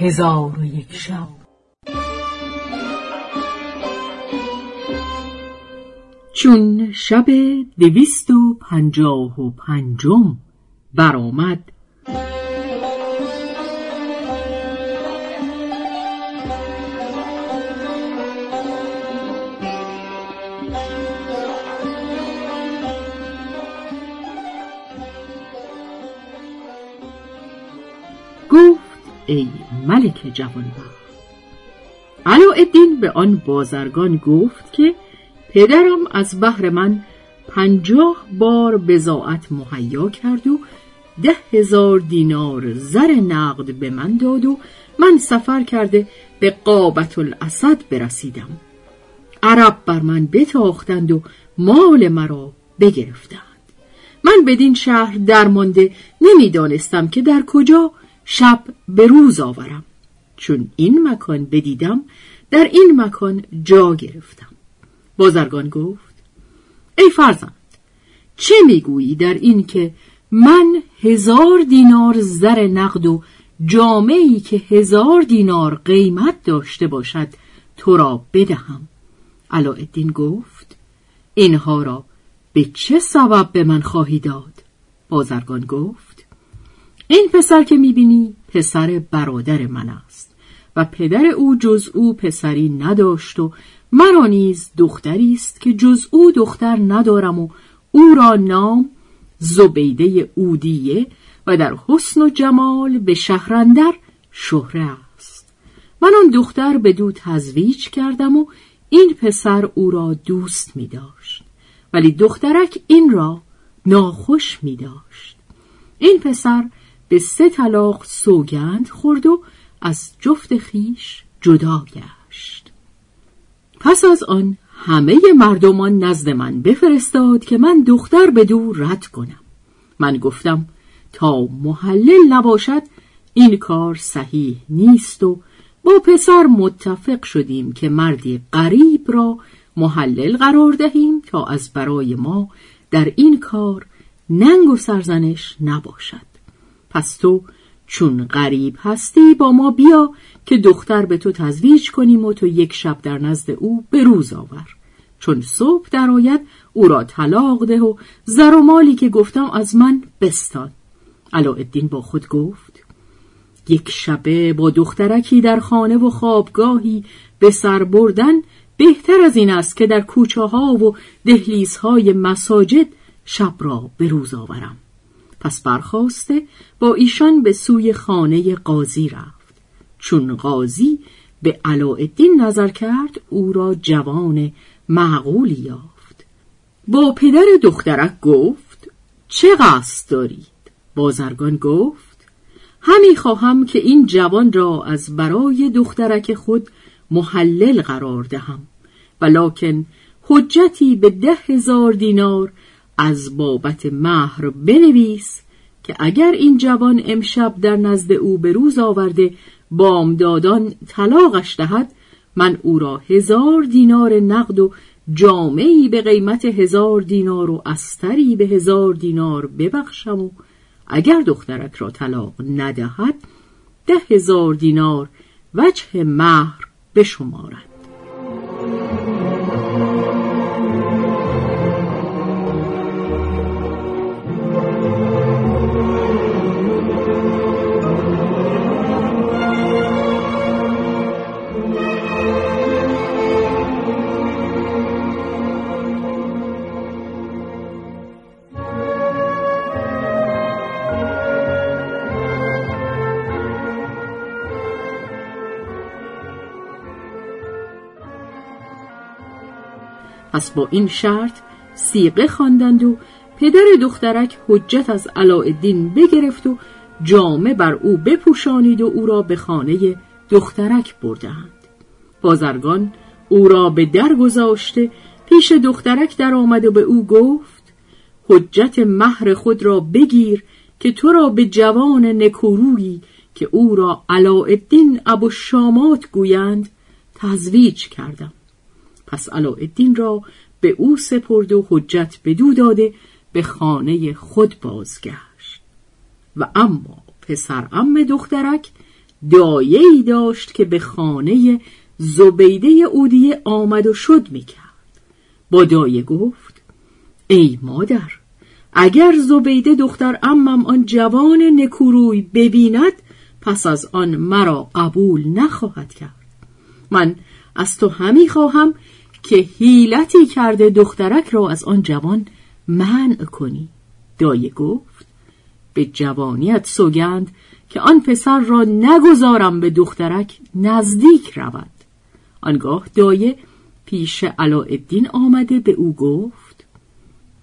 هزار و یک شب. چون شب دویست و پنجاه و پنجم برآمد. ای ملک جوانبخت. علاءالدین به آن بازرگان گفت که پدرم از بهر من پنجاه بار بزاعت مهیا کرد و ده هزار دینار زر نقد به من داد و من سفر کرده به قابت الاسد برسیدم. عرب بر من بتاختند و مال مرا بگرفتند. من بدین شهر درمانده نمی‌دانستم که در کجا شب به روز آورم. چون این مکان بدیدم در این مکان جا گرفتم. بازرگان گفت ای فرزند چه می‌گویی در این که من هزار دینار زر نقد و جامعی که هزار دینار قیمت داشته باشد تو را بدهم؟ علاءالدین گفت اینها را به چه سبب به من خواهی داد؟ بازرگان گفت این پسر که می‌بینی پسر برادر من است. و پدر او جز او پسری نداشت و مرا نیز دختری است که جز او دختر ندارم و او را نام زبیده اودیه و در حسن و جمال به شهرندر شهره است. من آن دختر به دو تزویج کردم و این پسر او را دوست می داشت ولی دخترک این را ناخوش می داشت این پسر به سه طلاق سوگند خورد و از جفت خیش جدا گشت. پس از آن همه مردمان نزد من بفرستاد که من دختر به دو رد کنم. من گفتم تا محلل نباشد این کار صحیح نیست و با پسر متفق شدیم که مردی غریب را محلل قرار دهیم تا از برای ما در این کار ننگ و سرزنش نباشد. پس تو چون غریب هستی با ما بیا که دختر به تو تزویج کنیم و تو یک شب در نزد او به روز آور. چون صبح درآید او را طلاق ده و زر و مالی که گفتم از من بستان. علاءالدین با خود گفت یک شبه با دخترکی در خانه و خوابگاهی به سر بردن بهتر از این است که در کوچه ها و دهلیزهای مساجد شب را به روز آورم. پس برخواسته با ایشان به سوی خانه قاضی رفت. چون قاضی به علاءالدین نظر کرد او را جوان معقولی یافت. با پدر دخترک گفت چه قصد دارید؟ بازرگان گفت همی خواهم که این جوان را از برای دخترک خود محلل قرار دهم ولکن حجتی به ده هزار دینار از بابت مهر بنویس که اگر این جوان امشب در نزد او به روز آورده بامدادان طلاقش دهد من او را هزار دینار نقد و جامعی به قیمت هزار دینار و استری به هزار دینار ببخشم و اگر دخترک را طلاق ندهد ده هزار دینار وجه مهر بشمارد پس با این شرط سیقه خواندند و پدر دخترک حجت از علاءالدین بگرفت و جامه بر او بپوشانید و او را به خانه دخترک بردند بازرگان او را به در گذاشته پیش دخترک در آمد و به او گفت حجت مهر خود را بگیر که تو را به جوان نکورویی که او را علاءالدین ابو شامات گویند تزویج کردم. پس علاءالدین را به او سپرد و حجت بدو داده به خانه خود بازگشت. و اما پسر ام دخترک دایه‌ای داشت که به خانه زبیده اودیه آمد و شد می‌کرد. با دایه گفت ای مادر اگر زبیده دختر امم آن جوان نکوروی ببیند پس از آن مرا قبول نخواهد کرد. من از تو همی خواهم که حیلتی کرده دخترک را از آن جوان منع کنی. دایه گفت به جوانیت سوگند که آن پسر را نگذارم به دخترک نزدیک رود. آنگاه دایه پیش علاءالدین آمده به او گفت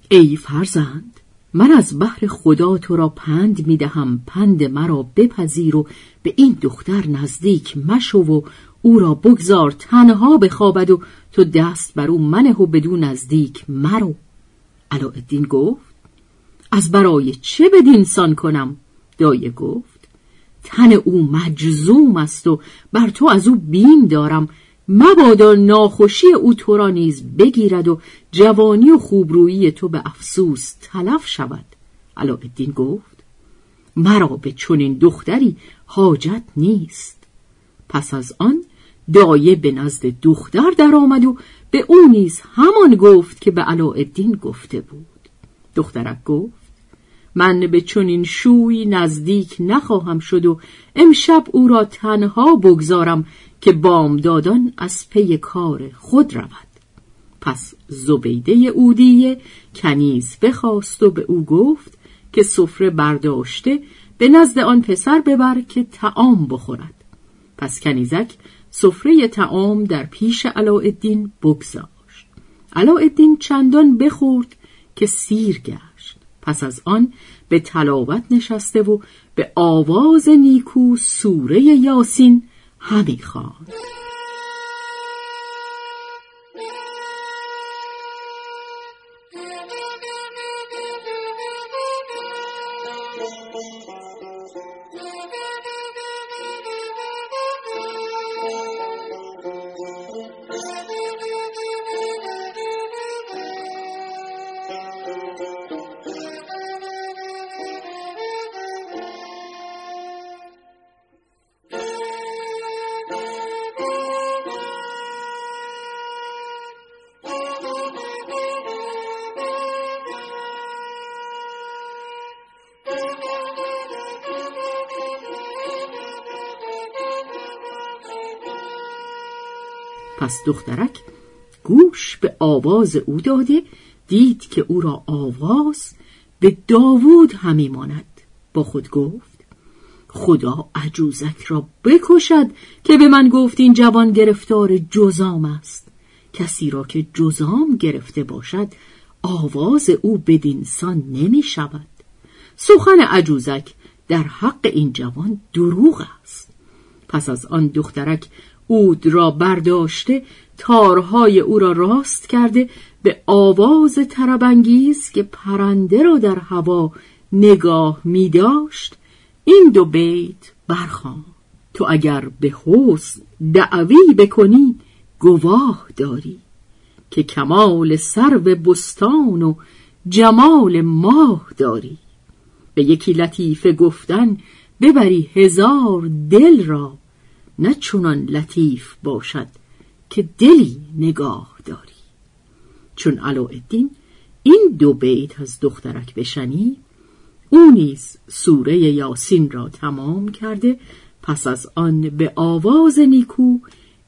ای فرزند من از بحر خدا تو را پند می دهم پند مرا بپذیر و به این دختر نزدیک مشو و او را بگذار تنها بخوابد و تو دست بر او منه و بدون نزدیک مرو. علاءالدین گفت از برای چه بدینسان کنم؟ دایه گفت تن او مجزوم است و بر تو از او بیم دارم. مبادا ناخوشی او تو را نیز بگیرد و جوانی و خوبرویی تو به افسوس تلف شود. علاءالدین گفت مرا به چنین دختری حاجت نیست. پس از آن دایه به نزد دختر درآمد و به او نیز همان گفت که به علاءالدین گفته بود. دخترک گفت من به چنین شوی نزدیک نخواهم شد و امشب او را تنها بگذارم که بامدادان از پی کار خود رود. پس زبیده اودیه کنیز بخواست و به او گفت که سفره برداشته به نزد آن پسر ببر که تعام بخورد. پس کنیزک سفره تعام در پیش علاءالدین بگذاشت. علاءالدین چندان بخورد که سیر گشت. پس از آن به تلاوت نشسته و به آواز نیکو سوره یاسین همی خواند. پس دخترک گوش به آواز او داده دید که او را آواز به داوود همی ماند. با خود گفت خدا عجوزک را بکشد که به من گفت این جوان گرفتار جزام است. کسی را که جزام گرفته باشد آواز او بدینسان نمی شود. سخن عجوزک در حق این جوان دروغ است. پس از آن دخترک اود را برداشته تارهای او را راست کرده به آواز تربنگیز که پرنده را در هوا نگاه می داشت این دو بیت برخوان. تو اگر به حسن دعوی بکنی گواه داری که کمال سرو بستان و جمال ماه داری. به یکی لطیفه گفتن ببری هزار دل را نه چونان لطیف باشد که دلی نگاه داری. چون علاءالدین این دو بیت از دخترک بشنی او نیز سوره یاسین را تمام کرده پس از آن به آواز نیکو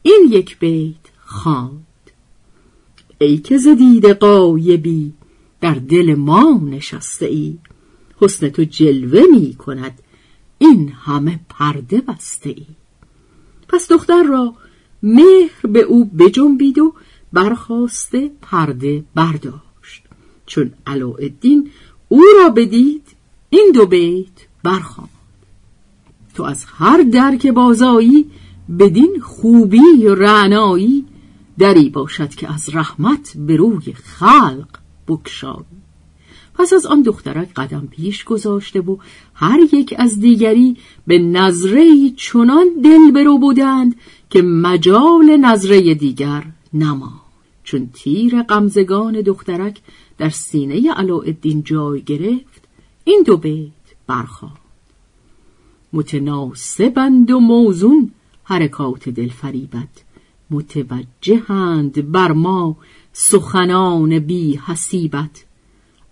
این یک بیت خواند. ای که زدید قایبی در دل ما نشسته ای حسن تو جلوه می کند این همه پرده بسته ای پس دختر را مهر به او بجنبید و برخواسته پرده برداشت. چون علاءالدین او را بدید این دو بیت برخواند تو از هر درک بازایی بدین خوبی و رعنایی دری باشد که از رحمت به روی خلق بکشایی پس از آن دخترک قدم پیش گذاشته و هر یک از دیگری به نظره چنان دل برو بودند که مجال نظره دیگر نما چون تیر قمزگان دخترک در سینه علاءالدین جای گرفت این دو بیت برخواد متناسبند و موزون حرکات دل فریبت متوجهند بر ما سخنان بی حسیبت.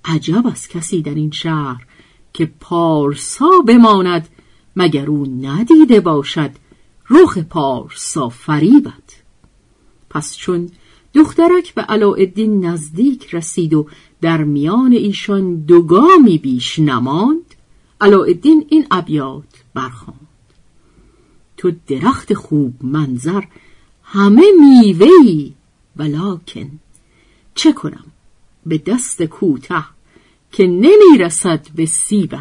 عجب از کسی در این شهر که پارسا بماند مگر او ندیده باشد رخ پارسا فریبت. پس چون دخترک به علاءالدین نزدیک رسید و در میان ایشان دوگامی بیش نماند علاءالدین این ابیات برخواند. تو درخت خوب منظر همه میوهی ولیکن چه کنم؟ به دست کوته که نمی‌رسد به سیبت.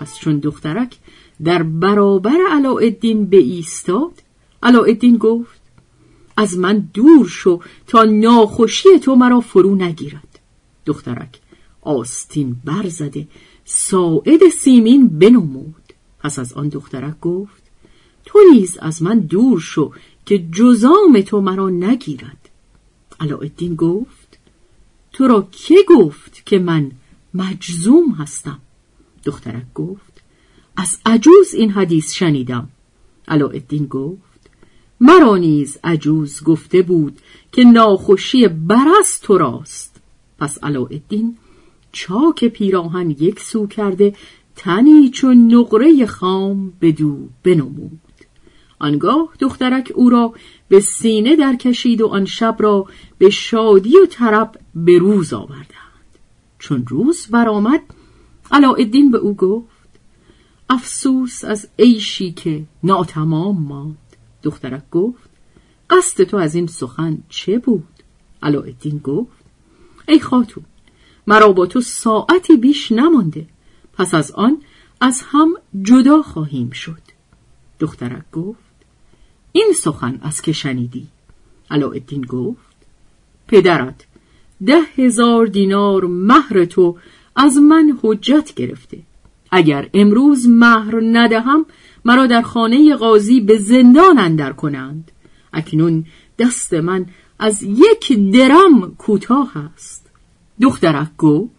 پس چون دخترک در برابر علاءالدین ایستاد علاءالدین گفت از من دور شو تا ناخوشی تو مرا فرو نگیرد. دخترک آستین برزده ساعد سیمین بنمود. پس از آن دخترک گفت تو نیز از من دور شو که جزام تو مرا نگیرد. علاءالدین گفت تو را که گفت که من مجزوم هستم؟ دخترک گفت از عجوز این حدیث شنیدم. علاءالدین گفت مرا نیز عجوز گفته بود که ناخوشی برست تو راست. پس علاءالدین چاک پیراهن یک سو کرده تنی چون نقره خام به دو بنمود. آنگاه دخترک او را به سینه در کشید و آن شب را به شادی و طرب به روز آوردند. چون روز برآمد علاءالدین به او گفت افسوس از عیشی که ناتمام ماند. دخترک گفت قصد تو از این سخن چه بود؟ علاءالدین گفت ای خاتون مرا با تو ساعتی بیش نمانده. پس از آن از هم جدا خواهیم شد. دخترک گفت این سخن از که شنیدی؟ علاءالدین گفت پدرت ده هزار دینار مهر تو از من حجت گرفته. اگر امروز مهر ندهم مرا در خانه قاضی به زندان اندر کنند. اکنون دست من از یک درم کوتاه است. دخترک گفت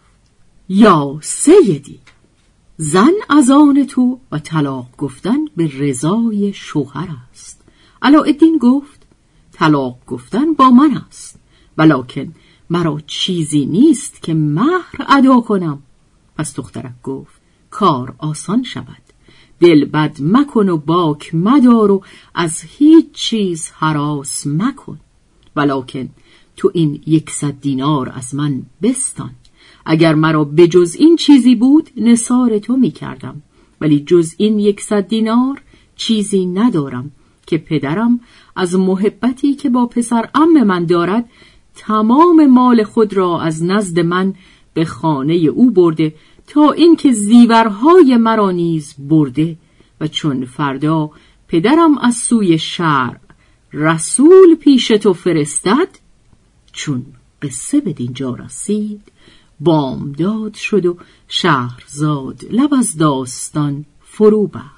یا سیدی زن از آن تو و طلاق گفتن به رضای شوهر است. علاءالدین گفت طلاق گفتن با من است. ولکن مرا چیزی نیست که مهر ادا کنم. پس دخترک گفت کار آسان شود. دل بد مکن و باک مدار و از هیچ چیز حراس مکن. ولکن تو این یکصد دینار از من بستان. اگر مرا به جز این چیزی بود نصار تو می کردم. ولی جز این یکصد دینار چیزی ندارم که پدرم از محبتی که با پسر ام من دارد تمام مال خود را از نزد من به خانه او برده تا اینکه زیورهای مرا نیز برده و چون فردا پدرم از سوی شهر رسول پیش تو فرستد چون قصه به دینجا رسید بامداد شد و شهرزاد لب از داستان فرو بست.